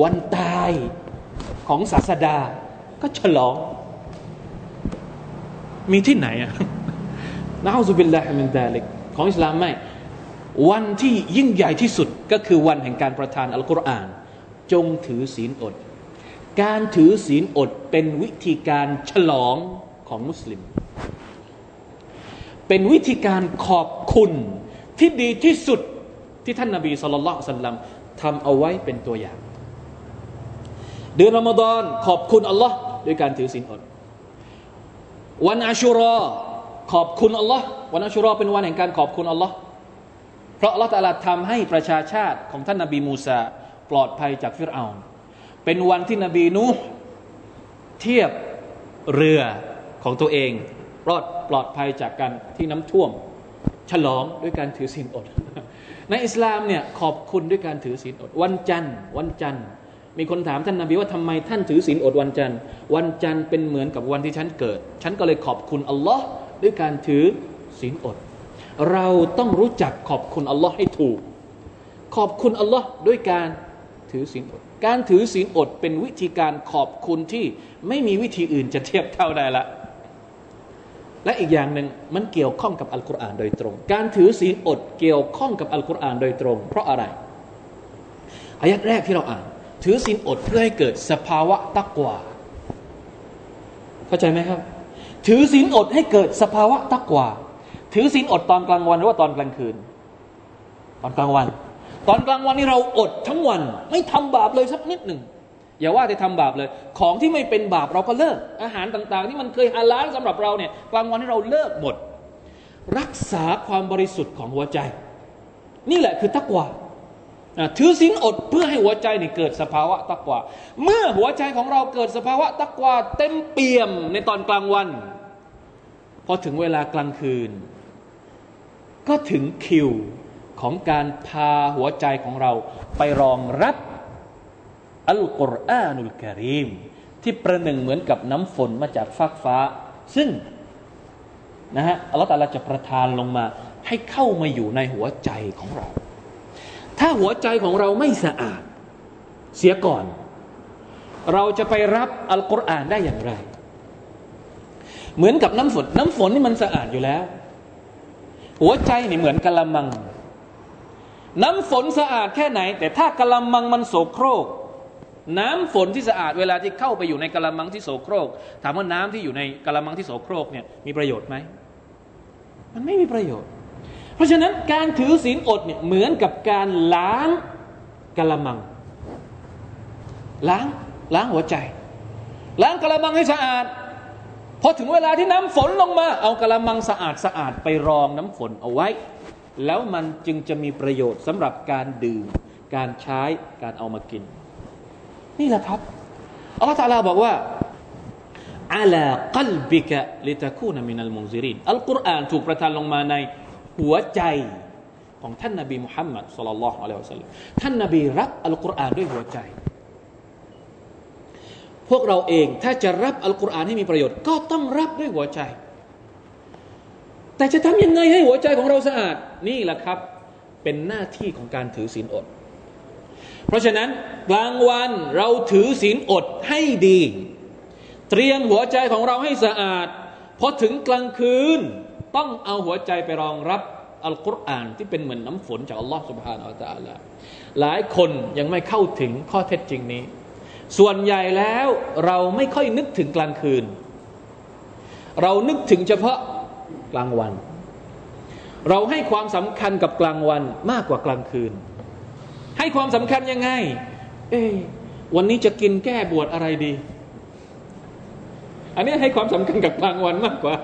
Speaker 1: วันตายของศาสดาก็ฉลอง มีที่ไหนอะนะฮุบิลลาฮิมินดาลิกของอิสลามไม่ วันที่ยิ่งใหญ่ที่สุดก็คือวันแห่งการประทานอัลกุรอาน จงถือศีลอด การถือศีลอดเป็นวิธีการฉลองของมุสลิม เป็นวิธีการขอบคุณที่ดีที่สุดที่ท่านนาบีสุลต่านสัลลัมทำเอาไว้เป็นตัวอย่าง เดือนอมฎอนขอบคุณอัลลอฮ์ด้วยการถือศีลอด วันอาชุรอขอบคุณอัลลอฮ์วันอัชุรอเป็นวันแห่งการขอบคุณอัลลอฮ์เพราะอัลลอฮ์ตาลาทำให้ประชาชาติของท่านนาบีมูซาปลอดภัยจากฟิรเอาเป็นวันที่นบีนูเทียบเรือของตัวเองรอดปลอดภัยจากการที่น้ำท่วม ฉลองด้วยการถือศีลอด ในอิสลามเนี่ยขอบคุณด้วยการถือศีลอด วันจันทร์ วันจันทร์ มีคนถามท่านนาบีว่าทำไมท่านถือศีลอดวันจันทร์ วันจันทร์เป็นเหมือนกับวันที่ฉันเกิด ฉันก็เลยขอบคุณอัลลอฮ์ด้วยการถือศีลอด เราต้องรู้จักขอบคุณอัลลอฮ์ให้ถูก ขอบคุณอัลลอฮ์ด้วยการถือศีลอด การถือศีลอดเป็นวิธีการขอบคุณที่ไม่มีวิธีอื่นจะเทียบเท่าได้ละ และอีกอย่างหนึ่งมันเกี่ยวข้องกับอัลกุรอานโดยตรง การถือศีลอดเกี่ยวข้องกับอัลกุรอานโดยตรง เพราะอะไรอายัดแรกที่เราอ่าน ถือศีลอดเพื่อให้เกิดสภาวะตักวาเข้าใจไหมครับ ถือศีลอดให้เกิดสภาวะตักวาถือศีลอดตอนกลางวันหรือว่าตอนกลางคืน ตอนกลางวัน ตอนกลางวันนี่เราอดทั้งวัน ไม่ทำบาปเลยสักนิดหนึ่งอย่าว่าจะทำบาปเลย ของที่ไม่เป็นบาปเราก็เลิก อาหารต่างๆ ที่มันเคยฮาลาลสำหรับเราเนี่ยกลางวันที่เราเลิกหมด รักษาความบริสุทธิ์ของหัวใจ นี่แหละคือตักวา ถือศีลอดเพื่อให้หัวใจนี่เกิดสภาวะตักวาเมื่อหัวใจของเราเกิดสภาวะตักวาเต็มเปี่ยมในตอนกลางวัน พอถึงเวลากลางคืน ก็ถึงคิวของการพาหัวใจของเราไปรองรับอัลกุรอานุลกิริมที่ประหนึ่งเหมือนกับน้ำฝนมาจากฟากฟ้า ซึ่งนะฮะอัลลอฮฺตาลาจะประทานลงมาให้เข้ามาอยู่ในหัวใจของเรา ถ้าหัวใจของเราไม่สะอาด เสียก่อน เราจะไปรับอัลกุรอานได้อย่างไร เหมือนกับน้ำฝน น้ำฝนนี่มันสะอาดอยู่แล้ว หัวใจนี่เหมือนกะละมัง น้ำฝนสะอาดแค่ไหน แต่ถ้ากะละมังมันโสโครก น้ำฝนที่สะอาดเวลาที่เข้าไปอยู่ในกะละมังที่โสโครก ถามว่าน้ำที่อยู่ในกะละมังที่โสโครกเนี่ยมีประโยชน์ไหมมันไม่มีประโยชน์ เพราะฉะนั้นการถือศีลอดเนี่ยเหมือนกับการล้างกะละมัง ล้างล้างหัวใจ ล้างกะละมังให้สะอาดพอถึงเวลาที่น้ำฝนลงมา เอากะละมังสะอาดสะอาดไปรองน้ำฝนเอาไว้ แล้วมันจึงจะมีประโยชน์สำหรับการดื่ม การใช้การเอามากิน นี่แหละครับอัลลอฮฺตาลาบอกว่าอัลากัลบิกะลิตะคูนมินัลมุซิรินอัลกุรอานถูกประทานลงมาใน หัวใจของท่านนาบีมุฮัมมัดสุลลัลลอฮุอะลัยฮิวสัลลัมท่านนาบีรับอัลกุรอานด้วยหัวใจ พวกเราเองถ้าจะรับอัลกุรอานให้มีประโยชน์ ก็ต้องรับด้วยหัวใจ แต่จะทำยังไงให้หัวใจของเราสะอาด นี่แหละครับ เป็นหน้าที่ของการถือศีลอด เพราะฉะนั้นกลางวันเราถือศีลอดให้ดี เตรียมหัวใจของเราให้สะอาดพอถึงกลางคืน ต้องเอาหัวใจไปรองรับอัลกุรอานที่เป็นเหมือนน้ำฝนจากอัลลอฮฺสุบฮานาอัลตะลาหลายคนยังไม่เข้าถึงข้อเท็จจริงนี้ ส่วนใหญ่แล้วเราไม่ค่อยนึกถึงกลางคืน เรานึกถึงเฉพาะกลางวัน เราให้ความสำคัญกับกลางวันมากกว่ากลางคืน ให้ความสำคัญยังไง เอ๊วันนี้จะกินแก้บวชอะไรดี อันนี้ให้ความสำคัญกับกลางวันมากกว่า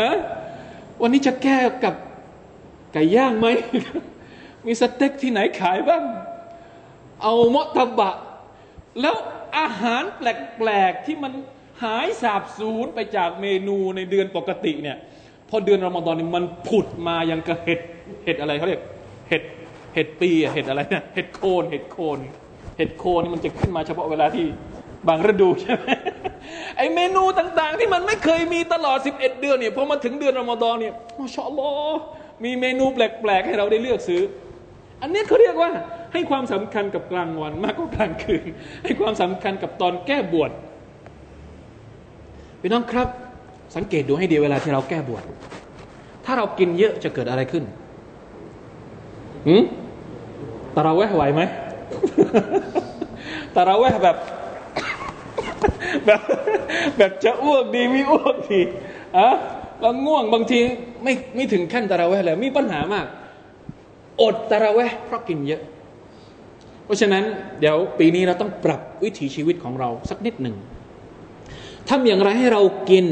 Speaker 1: ฮะวันนี้จะแก้กับไก่ย่างไหม มีสเต็กที่ไหนขายบ้าง เอามอตบะ แล้วอาหารแปลกๆ ที่มันหายสาบสูญไปจากเมนูในเดือนปกติเนี่ย พอเดือนรอมฎอนนี่มันผุดมาอยังกระเห็ด เห็ดอะไรเขาเรียก เห็ด เห็ดปีเห็ดอะไรเนี่ย เห็ดโคน เห็ดโคน เห็ดโคนนี่มันจะขึ้นมาเฉพาะเวลาที่ บางฤดูใช่ไหมไอเมนูต่างๆ ที่มันไม่เคยมีตลอด 11 เดือนเนี่ยพอมาถึงเดือนรอมฎอนเนี่ยมาชอลอมีเมนูแปลกๆ ให้เราได้เลือกซื้อ อันนี้เขาเรียกว่าให้ความสำคัญกับกลางวันมากกว่ากลางคืน ให้ความสำคัญกับตอนแก้บวชพี่น้องครับ สังเกตดูให้ดีเวลาที่เราแก้บวชถ้าเรากินเยอะจะเกิดอะไรขึ้นหืมตาเราแวะไหวไหมตาเราแวะแบบ แบบแบบจะอ้วกดีไม่อ้วกดีอะเราง่วงบางทีไม่ไม่ถึงขั้นตาเราแวะเลยมีปัญหามาก อดตาเราแวะเพราะกินเยอะ เพราะฉะนั้นเดี๋ยวปีนี้เราต้องปรับวิถีชีวิตของเราสักนิดหนึ่งทำอย่างไรให้เรากิน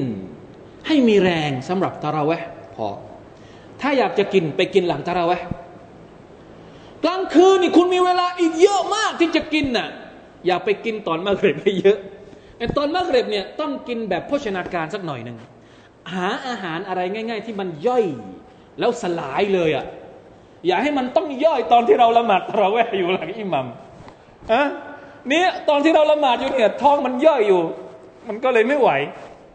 Speaker 1: ให้มีแรงสำหรับตาเราแวะพอ ถ้าอยากจะกินไปกินหลังตาเราแวะกลางคืนนี่คุณมีเวลาอีกเยอะมากที่จะกินน่ะ อย่าไปกินตอนมะเร็บให้เยอะ ไอตอนมะเร็บเนี่ยต้องกินแบบโภชนาการสักหน่อยหนึ่งหาอาหารอะไรง่าย ๆ ที่มันย่อยแล้วสลายเลยอะ่ะอย่าให้มันต้องย่อยตอนที่เราละหมาดเราแวะอยู่หลังอิหมัมอะนี่ตอนที่เราละหมาดอยู่เนี่ยท้องมันย่อยอยู่ มันก็เลยไม่ไหว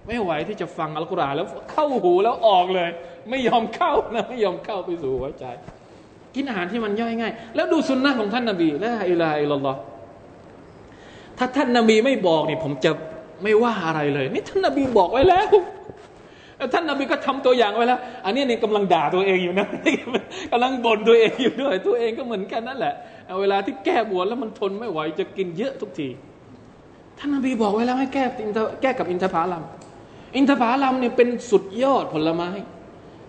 Speaker 1: ไม่ไหวที่จะฟังอัลกุรอานแล้วเข้าหูแล้วออกเลย ไม่ยอมเข้านะไม่ยอมเข้าไปสู่หัวใจ กินอาหารที่มันย่อยง่าย แล้วดูสุนนะของท่านนาบีละอิลาอิลลอ ถ้าท่านนาบีไม่บอกนี่ผมจะไม่ว่าอะไรเลย นี่ท่านนาบีบอกไว้แล้วท่านนาบีก็ทำตัวอย่างไว้แล้ว อันนี้นี่กำลังด่าตัวเองอยู่นะกำลังบ่นตัวเองอยู่ด้วย ตัวเองก็เหมือนกันนั่นแหละเวลาที่แก้บวชแล้วมันทนไม่ไหวจะกินเยอะทุกที ท่านนาบีบอกไว้แล้วให้แก้แก้กับอินทผลัม อินทผลัมเนี่ยเป็นสุดยอดผลไม้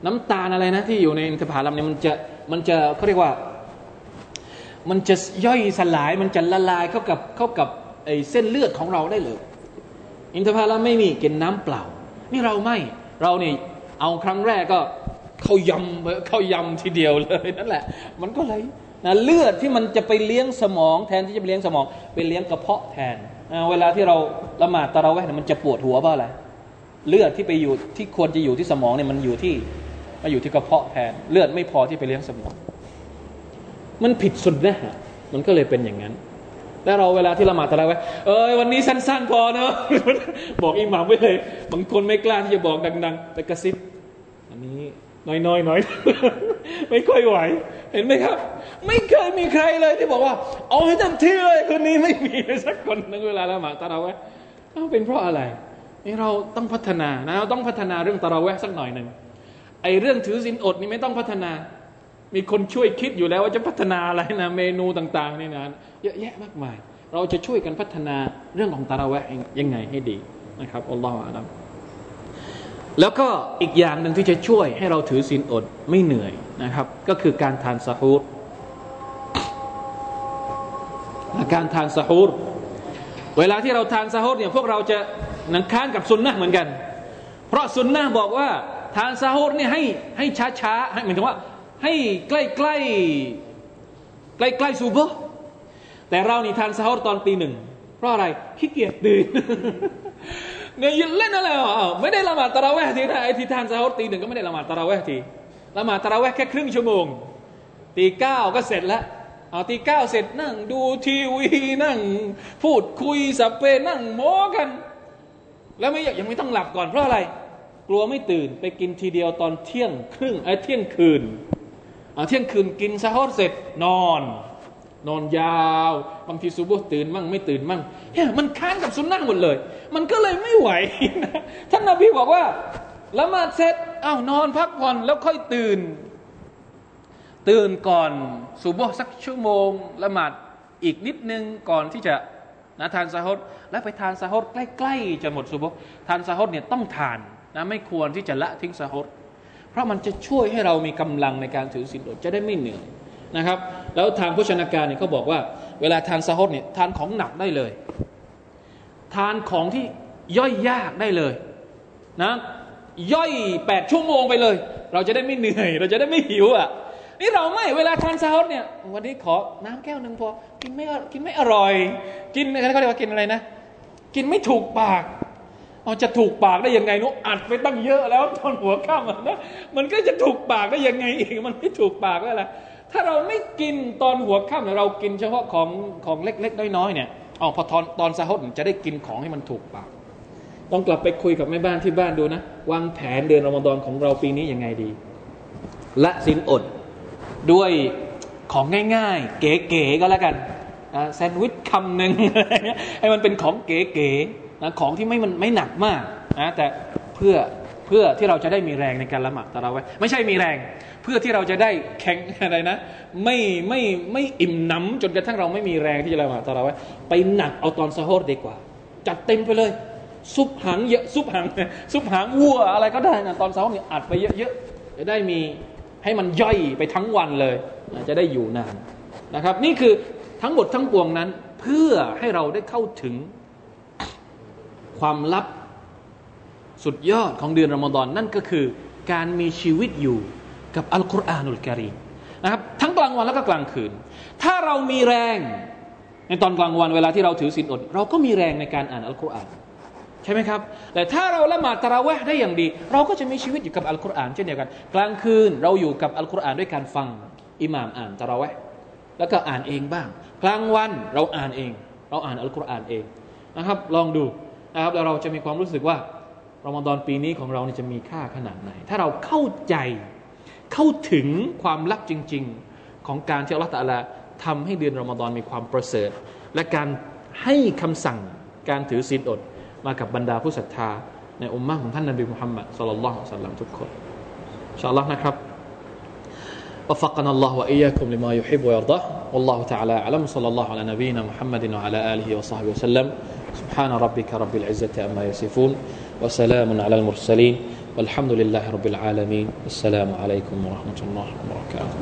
Speaker 1: น้ำตาลอะไรนะที่อยู่ในอินทผลัมเนี่ยมันจะมันจะเขาเรียกว่า มันจะย่อยสลายมันจะละลายเข้ากับเข้ากับ ไอ้เส้นเลือดของเราได้เลย อินทผลัมไม่มีกินน้ำเปล่า นี่เราไม่เราเนี่ยเอาครั้งแรกก็เขายำเขายำทีเดียวเลยนั่นแหละ มันก็เลยนะเลือดที่มันจะไปเลี้ยงสมองแทนที่จะไปเลี้ยงสมองไปเลี้ยงกระเพาะแทนเวลาที่เราละหมาดตะเราแวะมันจะปวดหัวเพราะอะไรเลือดที่ไปอยู่ที่ควรจะอยู่ที่สมองเนี่ยมันอยู่ที่มาอยู่ที่กระเพาะแทนเลือดไม่พอที่ไปเลี้ยงสมอง มันผิดสุดนะมันก็เลยเป็นอย่างนั้น แล้วเราเวลาที่ละหมาดตะเราไว้เอ้ยวันนี้สั้น ๆ พอเนาะบอกอิหมามไว้เลย บางคนไม่กล้าที่จะบอกดังๆไปกระซิบอันนี้น้อยๆน้อยไม่ค่อยไหว เห็นไหมครับ ไม่เคยมีใครเลยที่บอกว่า เอาให้เต็มที่เลยคนนี้ไม่มีสักคนในเวลาละหมาดตะเราไว้เป็นเพราะอะไรนี่เราต้องพัฒนานะเราต้องพัฒนาเรื่องตะเราแวะสักหน่อยหนึ่งไอ้เรื่องถือสินอดนี่ไม่ต้องพัฒนา มีคนช่วยคิดอยู่แล้วว่าจะพัฒนาอะไรนะเมนูต่างๆนี่นะเยอะแยะมากมาย เราจะช่วยกันพัฒนาเรื่องของตาราแวะยังไงให้ดีนะครับอัลลอฮฺอาลัมแล้วก็อีกอย่างหนึ่งที่จะช่วยให้เราถือศีลอดไม่เหนื่อยนะครับ ก็คือการทานสะฮูรการทานสะฮูรเวลาที่เราทานสะฮูรเนี่ยพวกเราจะนังค้านกับสุนนะเหมือนกัน เพราะสุนนะบอกว่าทานซาฮูรเนี่ยให้ให้ช้าช้าให้หมายถึงว่า ให้ใกล้ใกล้ใกล้ใกล้ซูบแต่เรานี่ทานซาฮูรตอนตีหนึ่งเพราะอะไรขี้เกียจตื่นเนี่ยยืนเล่นอะไรอะไม่ได้ละหมาดตะราเวทีนะไอ้ที่ทานซาฮูรตีหนึ่งก็ไม่ได้ละหมาดตะราเวทีละหมาดตะราเวแค่ครึ่งชั่วโมงตีเก้าก็เสร็จแล้วเอาตีเก้าเสร็จนั่งดูทีวีนั่ง พูดคุยสับเปนั่งโม้กัน แล้วไม่ยังไม่ต้องหลับก่อนเพราะอะไร กลัวไม่ตื่นไปกินทีเดียวตอนเที่ยงครึ่งไอ้เที่ยงคืน เอาเที่ยงคืนกินซะฮอดเสร็จนอน นอนยาว บางทีซูบุตื่นมั่งไม่ตื่นมั่งเนี่ยมันค้านกับสุนนะหมดเลย มันก็เลยไม่ไหวนะท่านนาบีบอกว่าละหมาดเสร็จอ้าวนอนพักผ่อนแล้วค่อยตื่น ตื่นก่อนซูบุสักชั่วโมงละหมาดอีกนิดนึงก่อนที่จะนะทานซาฮดแล้วไปทานซาฮดใกล้ ๆ จะหมดซูบุทานซาฮดเนี่ยต้องทานนะไม่ควรที่จะละทิ้งสะฮด เพราะมันจะช่วยให้เรามีกำลังในการถือศีลอดจะได้ไม่เหนื่อยนะครับ แล้วทางพุชนาการเนี่ยเขาบอกว่า เวลาทานสะฮดเนี่ยทานของหนักได้เลย ทานของที่ย่อยยากได้เลยนะย่อยแปดชั่วโมงไปเลย เราจะได้ไม่เหนื่อย เราจะได้ไม่หิวอะนี่เราไม่เวลาทานซาฮ์เนี่ยวันนี้ขอน้ำแก้วหนึ่งพอกินไม่กินไม่อร่อย กินเขาเรียกว่ากินอะไรนะ กินไม่ถูกปาก เอาจะถูกปากได้ยังไงนุอัดไปตั้งเยอะแล้วตอนหัวข้ามนะมันก็จะถูกปากได้ยังไงอีกมันไม่ถูกปากแล้วล่ะถ้าเราไม่กินตอนหัวค่ำเรากินเฉพาะของของเล็ก ๆ น้อยๆเนี่ยอ๋อพอตอนตอนซาฮดจะได้กินของให้มันถูกปาก ต้องกลับไปคุยกับแม่บ้านที่บ้านดูนะ วางแผนเดือนรอมฎอนของเราปีนี้ยังไงดี ละสินอดด้วยของง่ายๆ เก๋ๆก็แล้วกันแซนด์วิชคำหนึ่งให้มันเป็นของเก๋ๆ นะของที่ไม่มันไม่หนักมากนะแต่เพื่อเพื่อที่เราจะได้มีแรงในการละหมาดตะเราไว้ไม่ใช่มีแรง เพื่อที่เราจะได้แข็งอะไรนะ ไม่ไม่ไม่อิ่มน้ำจนกระทั่งเราไม่มีแรงที่จะละหมาดตะเราไว้ไปหนักเอาตอนซาฮดดีกว่า จัดเต็มไปเลย ซุปหางเยอะซุปหางซุปหางวัวอะไรก็ได้นะตอนเช้าเนี่ยอัดไปเยอะๆจะได้มีให้มันย่อยไปทั้งวันเลยจะได้อยู่นานนะครับ นี่คือทั้งหมดทั้งปวงนั้น เพื่อให้เราได้เข้าถึง ความลับสุดยอดของเดือนรอมฎอนนั่นก็คือการมีชีวิตอยู่กับอัลกุรอานุลกิริมนะครับทั้งกลางวันแล้วก็กลางคืน ถ้าเรามีแรงในตอนกลางวันเวลาที่เราถือศีลอด เราก็มีแรงในการอ่านอัลกุรอานใช่ไหมครับ แต่ถ้าเราละหมาดตะราเวห์ได้อย่างดี เราก็จะมีชีวิตอยู่กับอัลกุรอานเช่นเดียวกัน กลางคืนเราอยู่กับอัลกุรอานด้วยการฟังอิหม่ามอ่านตะราเวห์แล้วก็อ่านเองบ้าง กลางวันเราอ่านเอง เราอ่านอัลกุรอานเองนะครับ ลองดู นะครับแล้วเราจะมีความรู้สึกว่ารอมฎอนปีนี้ของเราเนี่ยจะมีค่าขนาดไหน ถ้าเราเข้าใจเข้าถึงความลับจริง ๆของการที่อัลลอฮฺตะลาทำให้เดือนรอมฎอนมีความประเสริฐ และการให้คำสั่งการถือศีลอดมากับบรรดาผู้ศรัทธา ในอุมมะของท่านนบีมุฮัมมัดสุลลัลลอฮุสัลลัมทุกคนอินชาอัลลอฮ์นะครับ وفقنا الله وإياكم لما يحب ويرضى والله تعالى أعلم صلى الله على نبينا محمد وعلى آله وصحبه وسلم سبحان ربك رب العزة أما يصفون وسلام على المرسلين والحمد لله رب العالمين. السلام عليكم ورحمة الله وبركاته.